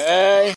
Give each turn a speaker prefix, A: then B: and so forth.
A: Hey.